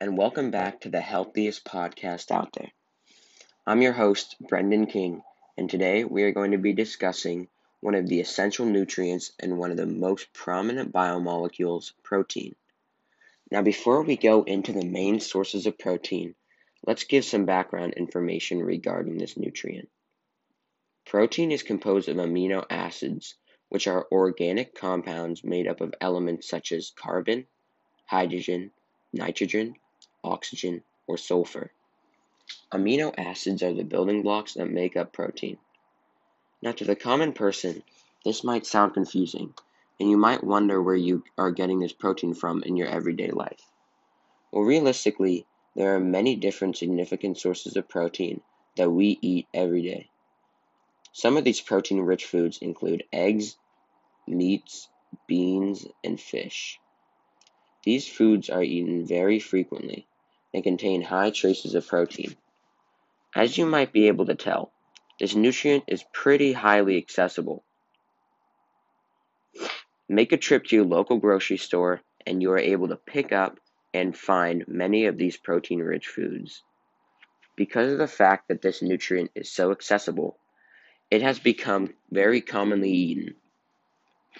and welcome back to the healthiest podcast out there. I'm your host, Brendan King, and today we are going to be discussing one of the essential nutrients and one of the most prominent biomolecules, protein. Now, before we go into the main sources of protein, let's give some background information regarding this nutrient. Protein is composed of amino acids, which are organic compounds made up of elements such as carbon, hydrogen, nitrogen, oxygen, or sulfur. Amino acids are the building blocks that make up protein. Now, to the common person, this might sound confusing, and you might wonder where you are getting this protein from in your everyday life. Well, realistically, there are many different significant sources of protein that we eat every day. Some of these protein rich foods include eggs, meats, beans, and fish. These foods are eaten very frequently and contain high traces of protein. As you might be able to tell, this nutrient is pretty highly accessible. Make a trip to your local grocery store and you are able to pick up and find many of these protein rich foods. Because of the fact that this nutrient is so accessible, it has become very commonly eaten.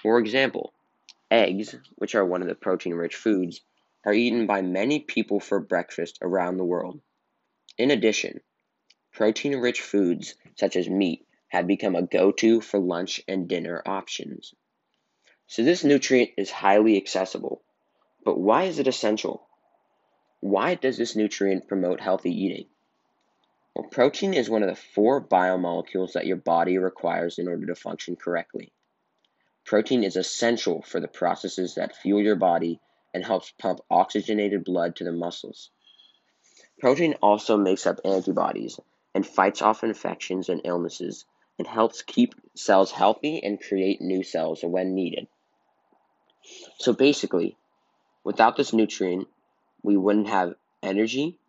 For example, Eggs, which are one of the protein rich foods, are eaten by many people for breakfast around the world. In addition, protein rich foods such as meat have become a go to for lunch and dinner options. So, this nutrient is highly accessible. But why is it essential? Why does this nutrient promote healthy eating? Well, protein is one of the four biomolecules that your body requires in order to function correctly. Protein is essential for the processes that fuel your body and helps pump oxygenated blood to the muscles. Protein also makes up antibodies and fights off infections and illnesses and helps keep cells healthy and create new cells when needed. So basically, without this nutrient, we wouldn't have energy,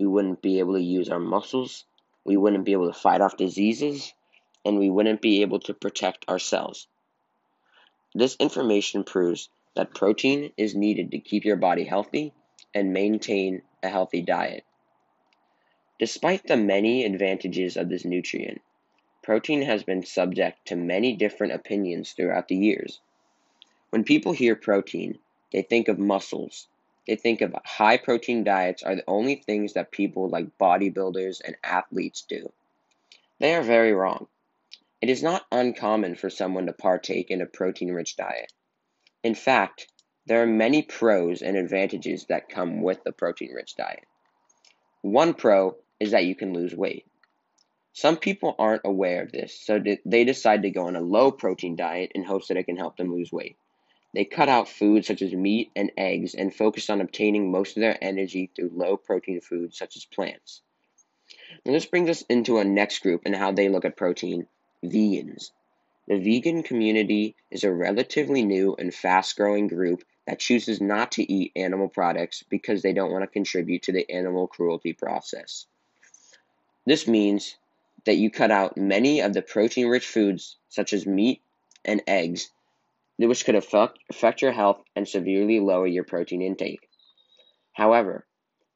we wouldn't be able to use our muscles, we wouldn't be able to fight off diseases, and we wouldn't be able to protect our cells. This information proves that protein is needed to keep your body healthy and maintain a healthy diet. Despite the many advantages of this nutrient, protein has been subject to many different opinions throughout the years. When people hear protein, they think of muscles. They think of high protein diets are the only things that people like bodybuilders and athletes do. They are very wrong. It is not uncommon for someone to partake in a protein rich diet. In fact, there are many pros and advantages that come with the protein rich diet. One pro is that you can lose weight. Some people aren't aware of this, so they decide to go on a low protein diet in hopes that it can help them lose weight. They cut out foods such as meat and eggs and focus on obtaining most of their energy through low protein foods such as plants. Now, this brings us into a next group and how they look at protein Vegans. The vegan community is a relatively new and fast growing group that chooses not to eat animal products because they don't want to contribute to the animal cruelty process. This means that you cut out many of the protein rich foods, such as meat and eggs, which could affect, affect your health and severely lower your protein intake. However,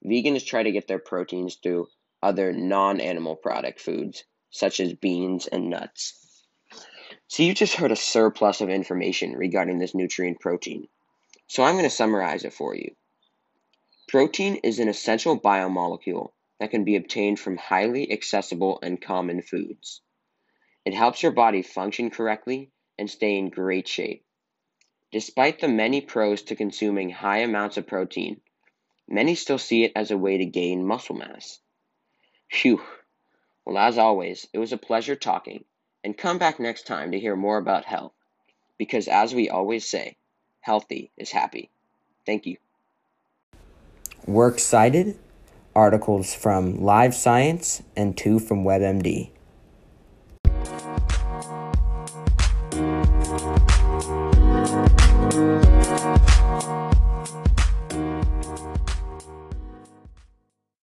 vegans try to get their proteins through other non animal product foods such as beans and nuts. So you just heard a surplus of information regarding this nutrient protein. So I'm going to summarize it for you. Protein is an essential biomolecule that can be obtained from highly accessible and common foods. It helps your body function correctly and stay in great shape. Despite the many pros to consuming high amounts of protein, many still see it as a way to gain muscle mass. Phew, well, as always, it was a pleasure talking, and come back next time to hear more about health. Because as we always say, healthy is happy. Thank you. Works cited articles from Live Science and two from WebMD.